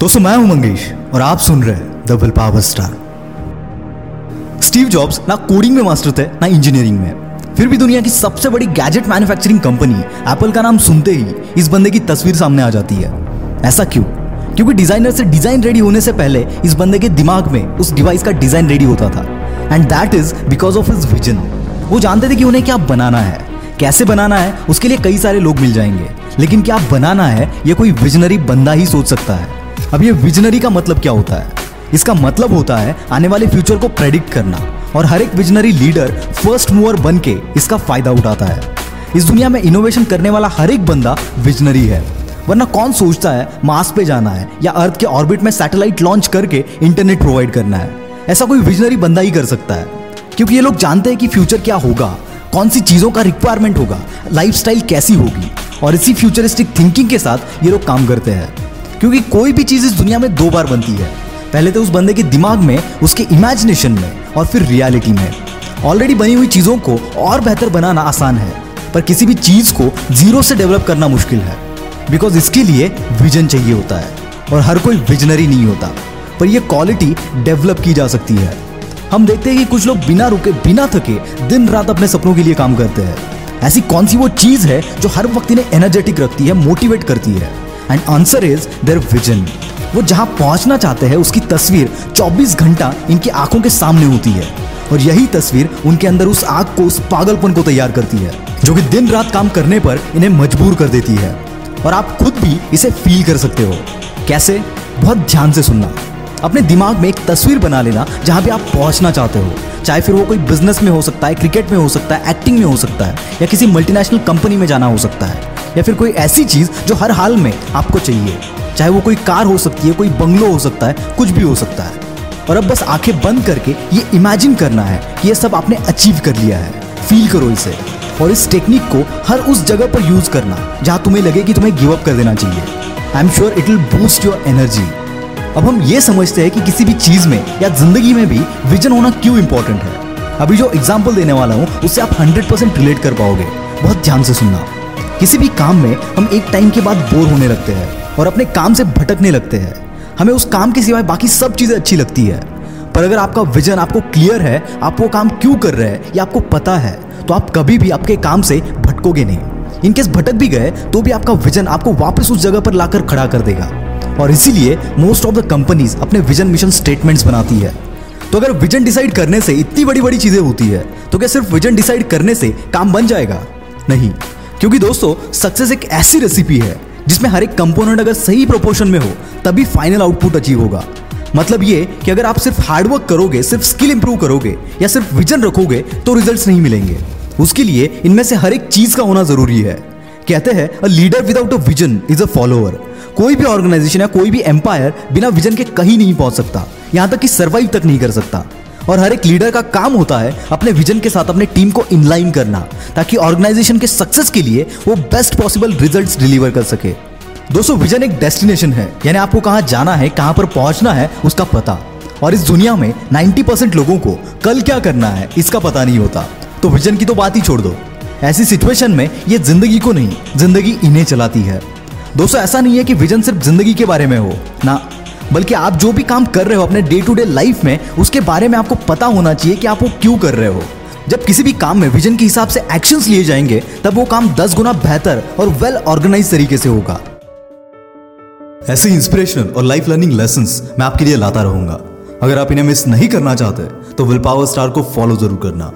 दोस्तों मैं हूँ, मंगेश, और आप सुन रहे हैं will power star Steve Jobs ना कोडिंग में मास्टर थे ना इंजीनियरिंग में। फिर भी दुनिया की सबसे बड़ी गैजेट मैन्युफैक्चरिंग कंपनी एप्पल का नाम सुनते ही इस बंदे की तस्वीर सामने आ जाती है। ऐसा क्यों? क्योंकि डिज़ाइनर से डिज़ाइन रेडी होने से पहले इस बंदे के दिमाग में उस डिवाइस का डिज़ाइन रेडी होता था। And that is because of his vision वो जानते थे कि उन्हें क्या बनाना है। कैसे बनाना है, उसके लिए कई सारे लोग मिल जाएँगे। लेकिन क्या बनाना है, ये कोई विजनरी बंदा ही सोच सकता है। अब ये विजनरी का मतलब क्या होता है? इसका मतलब होता है आने वाले फ्यूचर को प्रेडिक्ट करना और हर एक विजनरी लीडर फ़र्स्ट मूवर बन के इसका फ़ायदा उठाता है। इस दुनिया में इनोवेशन करने वाला हर एक बंदा विजनरी है। वरना कौन सोचता है मास पे जाना है या अर्थ के ऑर्बिट में सैटेलाइट लॉन्च करके इंटरनेट प्रोवाइड करना है? ऐसा कोई विजनरी बंदा ही कर सकता है। क्योंकि ये लोग जानते हैं कि फ्यूचर क्या होगा, कौन सी चीज़ों का रिक्वायरमेंट होगा लाइफस्टाइल कैसी होगी और इसी फ्यूचरिस्टिक थिंकिंग के साथ ये लोग काम करते हैं। क्योंकि कोई भी चीज़ इस दुनिया में दो बार बनती है। पहले तो उस बंदे के दिमाग में, उसके इमेजिनेशन में और फिर रियलिटी में। ऑलरेडी बनी हुई चीज़ों को और बेहतर बनाना आसान है, पर किसी भी चीज़ को ज़ीरो से डेवलप करना मुश्किल है। बिकॉज़ इसके लिए विजन चाहिए होता है और हर कोई विजनरी नहीं होता, पर यह क्वालिटी डेवलप की जा सकती है। हम देखते हैं कि कुछ लोग बिना रुके, बिना थके दिन रात अपने सपनों के लिए काम करते हैं। ऐसी कौन सी वो चीज़ है जो हर वक्त इन्हें एनर्जेटिक रखती है मोटिवेट करती है? And answer is their vision वो जहाँ पहुँचना चाहते हैं, उसकी तस्वीर 24 घंटा इनकी आँखों के सामने होती है। और यही तस्वीर उनके अंदर उस आग को, उस पागलपन को तैयार करती है, जो कि दिन रात काम करने पर इन्हें मजबूर कर देती है। और आप खुद भी इसे फील कर सकते हो। कैसे? बहुत ध्यान से सुनना। अपने दिमाग में एक तस्वीर बना लेना, जहाँ भी आप पहुँचना चाहते हो। चाहे फिर वो कोई बिज़नेस में हो सकता है क्रिकेट में हो सकता है एक्टिंग में हो सकता है, या किसी मल्टीनेशनल कंपनी में जाना हो सकता है। या फिर कोई ऐसी चीज़ जो हर हाल में आपको चाहिए। चाहे वो कोई कार हो सकती है, कोई बंगलो हो सकता है, कुछ भी हो सकता है। और अब बस आँखें बंद करके ये इमेजिन करना है कि ये सब आपने अचीव कर लिया है। फील करो इसे। और इस टेक्निक को हर उस जगह पर यूज़ करना, जहाँ तुम्हें लगे कि तुम्हें गिव अप कर देना चाहिए। I am sure it will boost your energy अब हम ये समझते हैं कि किसी भी चीज़ में या ज़िंदगी में भी विजन होना क्यों इंपॉर्टेंट है। अभी जो एग्ज़ाम्पल देने वाला हूँ, उससे आप 100% रिलेट कर पाओगे। बहुत ध्यान से सुनना। किसी भी काम में हम एक टाइम के बाद बोर होने लगते हैं और अपने काम से भटकने लगते हैं। हमें उस काम के सिवाय बाकी सब चीज़ें अच्छी लगती है। पर अगर आपका विजन आपको क्लियर है, आप वो काम क्यों कर रहे हैं, या आपको पता है तो आप कभी भी आपके काम से भटकोगे नहीं। इनकेस भटक भी गए तो भी आपका विजन आपको वापस उस जगह पर लाकर खड़ा कर देगा। और इसीलिए मोस्ट ऑफ़ द कंपनीज़ अपने विजन मिशन स्टेटमेंट्स बनाती है। तो अगर विजन डिसाइड करने से इतनी बड़ी बड़ी चीज़ें होती है तो क्या सिर्फ़ विजन डिसाइड करने से काम बन जाएगा? नहीं। क्योंकि दोस्तों सक्सेस एक ऐसी रेसिपी है, जिसमें हर एक कंपोनेंट अगर सही प्रोपोर्शन में हो, तभी फाइनल आउटपुट अचीव होगा। मतलब ये कि अगर आप सिर्फ़ हार्डवर्क करोगे, सिर्फ़ स्किल इंप्रूव करोगे, या सिर्फ़ विजन रखोगे तो रिजल्ट्स नहीं मिलेंगे। उसके लिए इनमें से हर एक चीज़ का होना ज़रूरी है। कहते हैं a leader without a vision is a follower कोई भी ऑर्गेनाइजेशन या कोई भी एम्पायर बिना विजन के कहीं नहीं पहुँच सकता, यहाँ तक कि सर्वाइव तक नहीं कर सकता। और हर एक लीडर का काम होता है अपने विजन के साथ अपने टीम को इनलाइन करना, ताकि ऑर्गेनाइजेशन के सक्सेस के लिए वो बेस्ट पॉसिबल रिजल्ट्स डिलीवर कर सके। दोस्तों विजन एक डेस्टिनेशन है। यानी आपको कहाँ जाना है, कहाँ पर पहुँचना है, उसका पता। और इस दुनिया में 90 परसेंट लोगों को कल क्या करना है, इसका पता नहीं होता। तो विजन की तो बात ही छोड़ दो। ऐसी सिचुएशन में ये ज़िंदगी को नहीं, ज़िंदगी इन्हें चलाती है। दोस्तों, ऐसा नहीं है कि विजन सिर्फ़ ज़िंदगी के बारे में हो। ना बल्कि आप जो भी काम कर रहे हो अपने डे टू डे लाइफ में, उसके बारे में आपको पता होना चाहिए कि आप वो क्यों कर रहे हो। जब किसी भी काम में विजन के हिसाब से एक्शंस लिए जाएँगे, तब वो काम दस गुना बेहतर और वेल ऑर्गेनाइज तरीके से होगा। ऐसे इंस्पिरेशनल और लाइफ लर्निंग लेसन मैं आपके लिए लाता रहूँगा। अगर आप इन्हें मिस नहीं करना चाहते तो विल पावर स्टार को फॉलो ज़रूर करना।